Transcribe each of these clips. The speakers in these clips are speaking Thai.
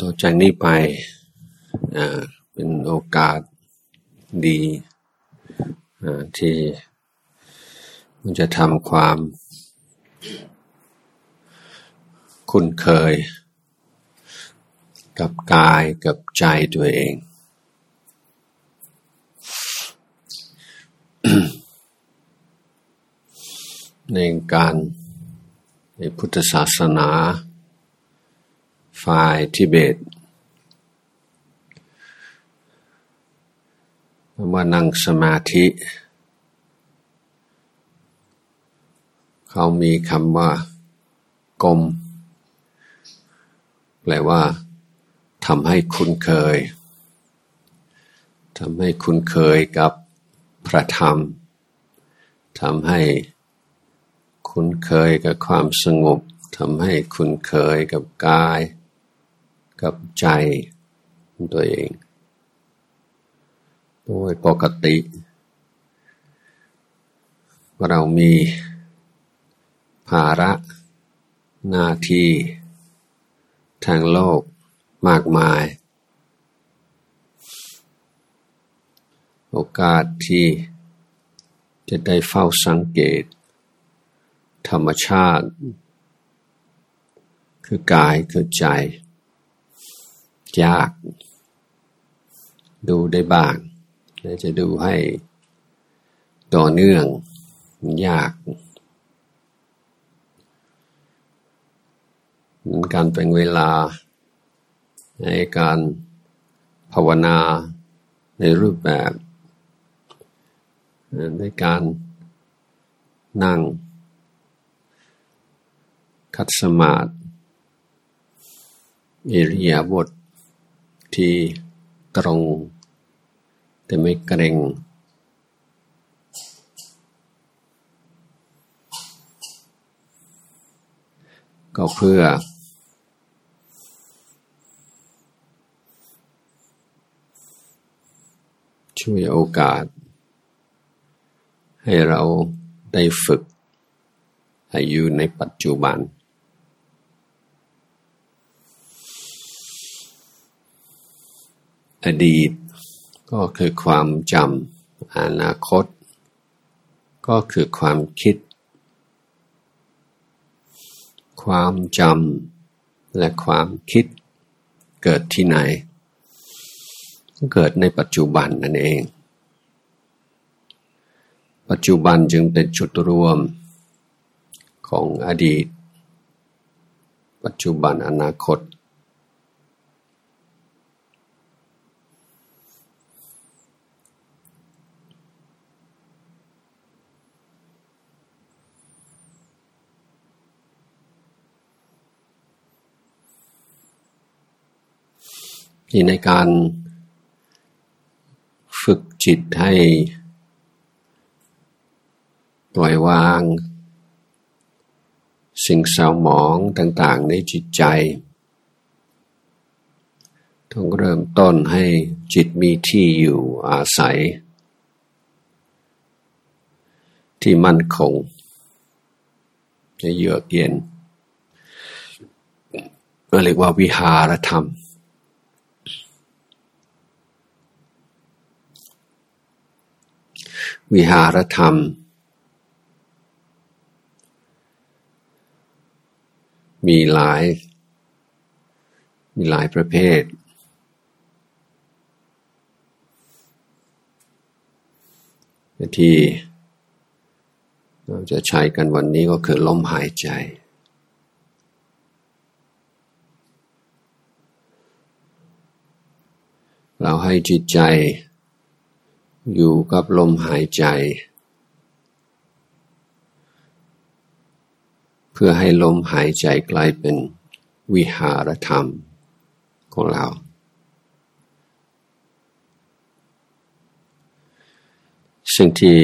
ต่อจากนี้ไปเป็นโอกาสดีที่มันจะทำความคุ้นเคย กับกายกับใจตัวเอง ในการในพุทธศาสนา ฝ่ายทิเบตว่านั่งสมาธิ เขามีคำว่ากลมแปลว่าทำให้คุ้นเคยทำให้คุ้นเคยกับพระธรรมทำให้คุ้นเคยกับความสงบทำให้คุ้นเคยกับกาย กับใจตัวเอง โดยปกติ เรามีภาระหน้าที่ทางโลกมากมาย โอกาสที่จะได้เฝ้าสังเกต ธรรมชาติ คือกายคือใจ ยาก ดูได้บ้างแต่จะดูให้ต่อเนื่องยากการเป็นเวลาในการภาวนาในรูปแบบในการนั่ง คัดสมาธิอิริยาบถ ที่ตรง แต่ไม่เกรงก็เพื่อ ช่วยโอกาส ให้เราได้ฝึก ให้อยู่ในปัจจุบัน อดีต ก็คือความจำอนาคต ก็คือความคิด ความจำและความคิด เกิดที่ไหน เกิดในปัจจุบันนั่นเอง ปัจจุบันจึงเป็นจุดรวมของอดีต ปัจจุบันอนาคต ที่ในการฝึกจิตให้ปล่อยวาง สิ่งเศร้าหมองต่างๆ ในจิตใจ ต้องเริ่มต้นให้จิตมีที่อยู่อาศัย ที่มั่นคง จะเยือกเย็นเรียกว่าวิหารธรรม วิหารธรรม มีหลาย มีหลายประเภท ที่เราจะใช้กันวันนี้ก็คือลมหายใจเราให้จิตใจ อยู่กับลมหายใจ เพื่อให้ลมหายใจกลายเป็นวิหารธรรมของเรา สิ่งที่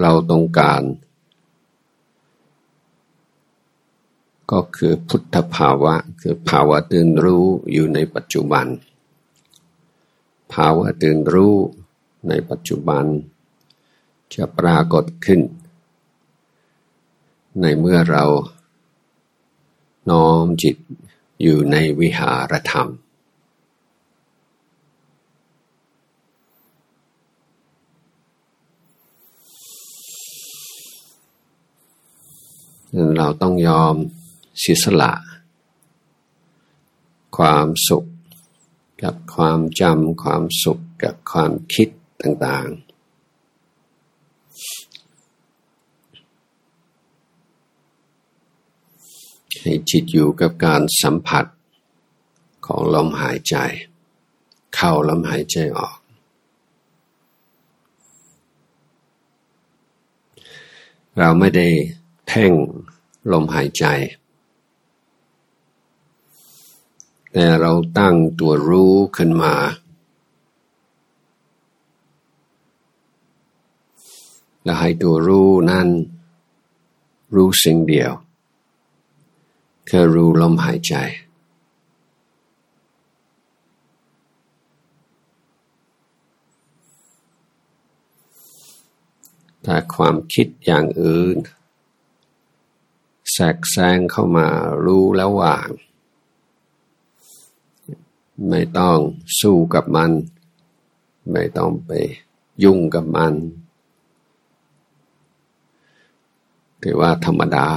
เราต้องการ ก็คือพุทธภาวะ คือภาวะตื่นรู้อยู่ในปัจจุบัน ภาวะตื่นรู้ ในปัจจุบัน จะปรากฏขึ้น ในเมื่อเรา น้อมจิตอยู่ในวิหารธรรม เราต้องยอมเสียสละ ความสุข กับความจำความสุขกับความคิด ต่างๆ ให้จิตอยู่กับการสัมผัสของลมหายใจ เข้าลมหายใจออก เราไม่ได้เพ่งลมหายใจ แต่เราตั้งตัวรู้ขึ้นมา และให้ตัวรู้นั่นรู้สิ่งเดียว คือรู้ลมหายใจถ้าความคิดอย่างอื่น แทรกแซงเข้ามารู้แล้วว่าง ไม่ต้องสู้กับมัน ไม่ต้องไปยุ่งกับมัน ถือว่าธรรมดา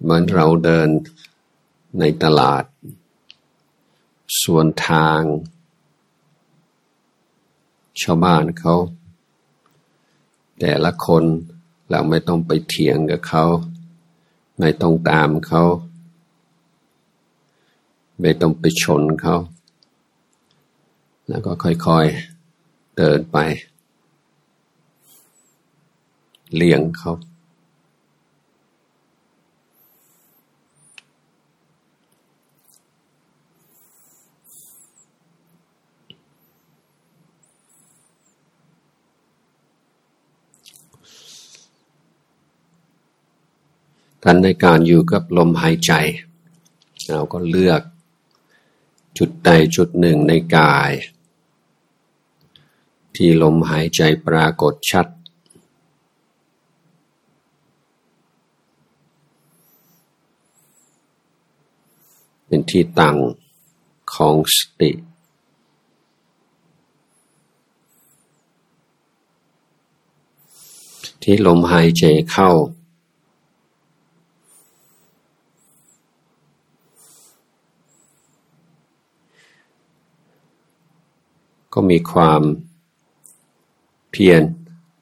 เหมือนเราเดินในตลาด ส่วนทาง ชาวบ้านเขา แต่ละคนเราไม่ต้องไปเถียงกับเขา ไม่ต้องตามเขา ไม่ต้องไปชนเขา แล้วก็ค่อยๆ เดินไป เลี้ยงเขากันในการอยู่กับลมหายใจ เราก็เลือกจุดใดจุดหนึ่งในกาย ที่ลมหายใจปรากฏชัด เป็นที่ตั้งของสติ ที่ลมหายใจเข้า ก็มีความเพียร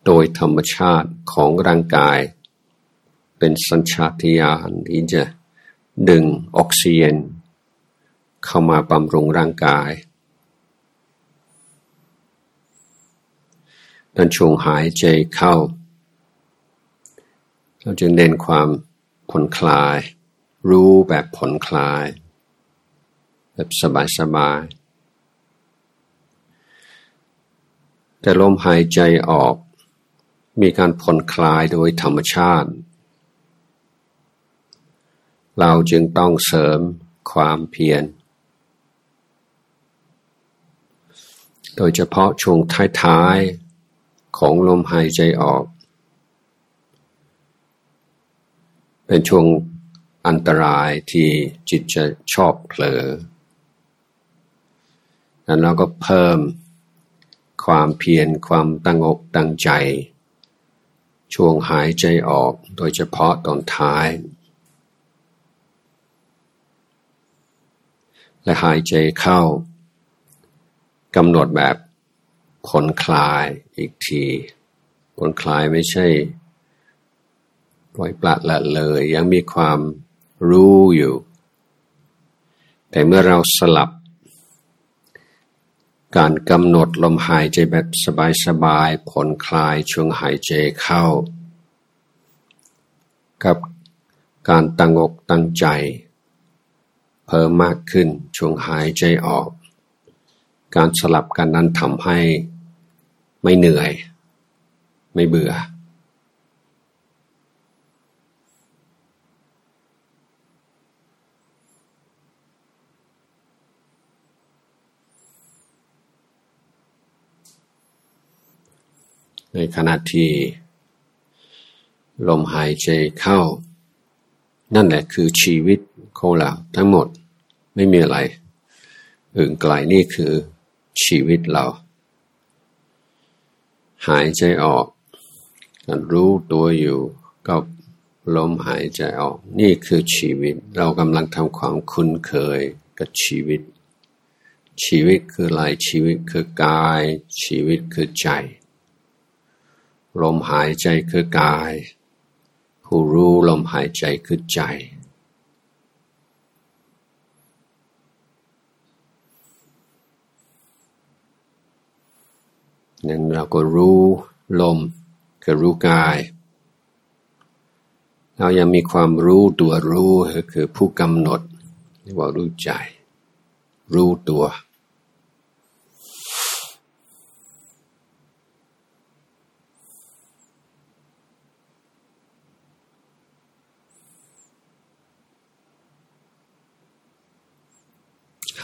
โดยธรรมชาติของร่างกาย เป็นสัญชาตญาณที่จะดึงออกซิเจน เข้ามาบำรุงร่างกายดันช่วงหายใจเข้า เราจึงเน้นความผ่อนคลาย รู้แบบผ่อนคลาย แบบสบายๆแต่ลมหายใจออก มีการผ่อนคลายโดยธรรมชาติ เราจึงต้องเสริมความเพียร โดยเฉพาะช่วงท้ายๆ ของลมหายใจออก เป็นช่วงอันตรายที่จิตจะชอบเผลอ แล้วเราก็เพิ่มความเพียรความตั้งอกตั้งใจ ช่วงหายใจออกโดยเฉพาะตอนท้าย และหายใจเข้า กำหนดแบบผ่อนคลายอีกทีผ่อนคลายไม่ใช่ปล่อยปละละเลย ยังมีความรู้อยู่ แต่เมื่อเราสลับ การกำหนดลมหายใจแบบสบายๆผ่อนคลายช่วงหายใจเข้า กับการตั้งอกตั้งใจ เพิ่มมากขึ้นช่วงหายใจออก การสลับกันนั้นทำให้ไม่เหนื่อย ไม่เบื่อ ในขณะที่ลมหายใจเข้า นั่นแหละคือชีวิตของเราทั้งหมดไม่มีอะไรอื่นไกลนี่คือ ชีวิตเรา หายใจออกการรู้ตัวอยู่กับลมหายใจออก นี่คือชีวิต เรากำลังทำความคุ้นเคยกับชีวิต ชีวิตคืออะไรชีวิตคือกาย ชีวิตคือใจ ลมหายใจคือกาย ผู้รู้ลมหายใจคือใจ นั้นเราก็รู้ลมคือรู้กาย เรายังมีความรู้ตัวรู้คือผู้กำหนดเรียกว่ารู้ใจ รู้ตัว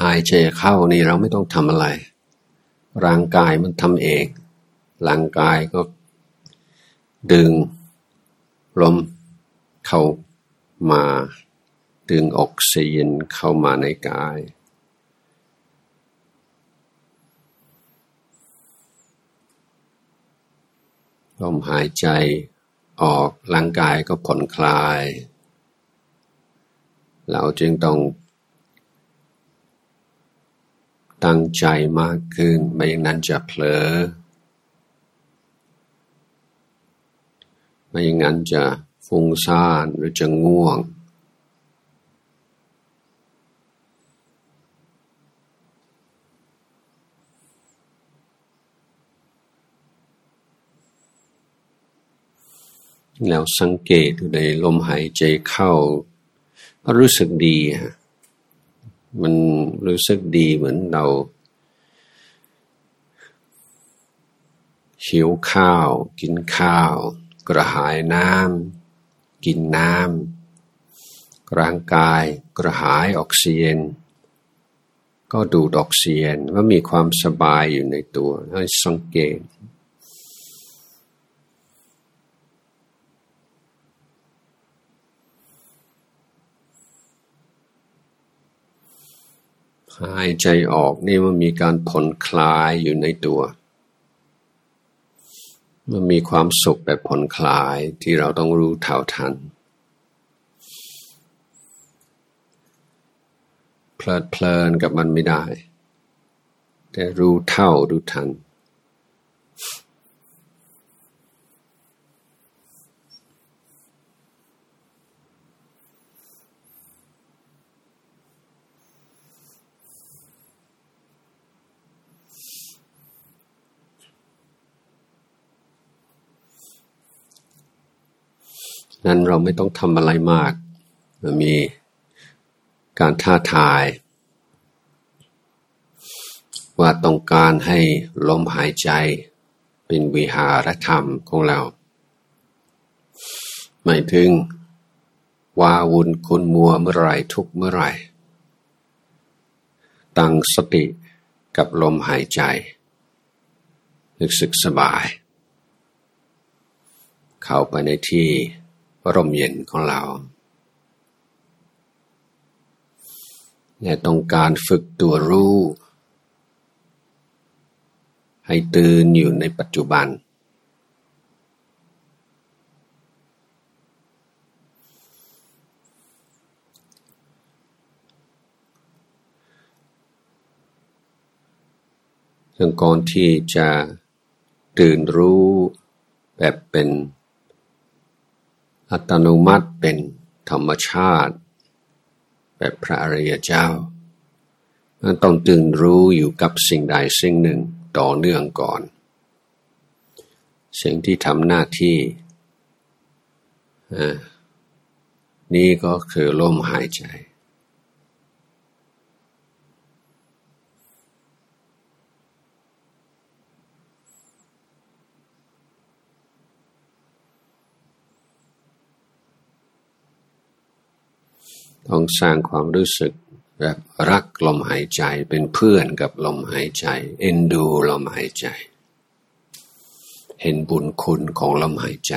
หายใจเข้านี่เราไม่ต้องทำอะไร ร่างกายมันทำเอง ร่างกายก็ดึงลมเข้ามา ดึงออกซิเจนเข้ามาในกาย ลมหายใจออกร่างกายก็ผ่อนคลาย เราจึงต้อง ตั้งใจมากขึ้น ไม่อย่างนั้นจะเผลอ ไม่อย่างนั้นจะฟุ้งซ่านหรือจะง่วง แล้วสังเกตในลมหายใจเข้า รู้สึกดีฮะ มันรู้สึกดีเหมือนเราหิวข้าว กินข้าว กระหายน้ำกินน้ำร่างกายกระหายออกซิเจนก็ดูดออกซิเจนว่ามีความสบายอยู่ในตัวให้สังเกต หายใจออกนี่มันมีการผ่อนคลายอยู่ในตัว มันมีความสุขแบบผ่อนคลายที่เราต้องรู้เท่าทัน เพลิดเพลินกับมันไม่ได้ แต่รู้เท่ารู้ทัน นั้นเราไม่ต้องทำอะไรมากม,มีการท้าทาย ว่าต้องการให้ลมหายใจเป็นวิหารธรรมของเราไม่ถึงว่าวุ่นคุณมัวเมื่อไรทุกเมื่อไรตั้งสติกับลมหายใจรู้สึกสบาย เข้าไปในที่ ร่มเย็นของเราและต้องการฝึกตัวรู้ ให้ตื่นอยู่ในปัจจุบัน ซึ่งก่อนที่จะตื่นรู้แบบเป็น อัตโนมัติเป็นธรรมชาติ แบบพระอริยเจ้าต้องตื่นรู้อยู่กับสิ่งใดสิ่งหนึ่งต่อเนื่องก่อน สิ่งที่ทำหน้าที่ นี่ก็คือลมหายใจ ต้องสร้างความรู้สึกแบบรักลมหายใจเป็นเพื่อนกับลมหายใจ เอ็นดูลมหายใจ เห็นบุญคุณของลมหายใจ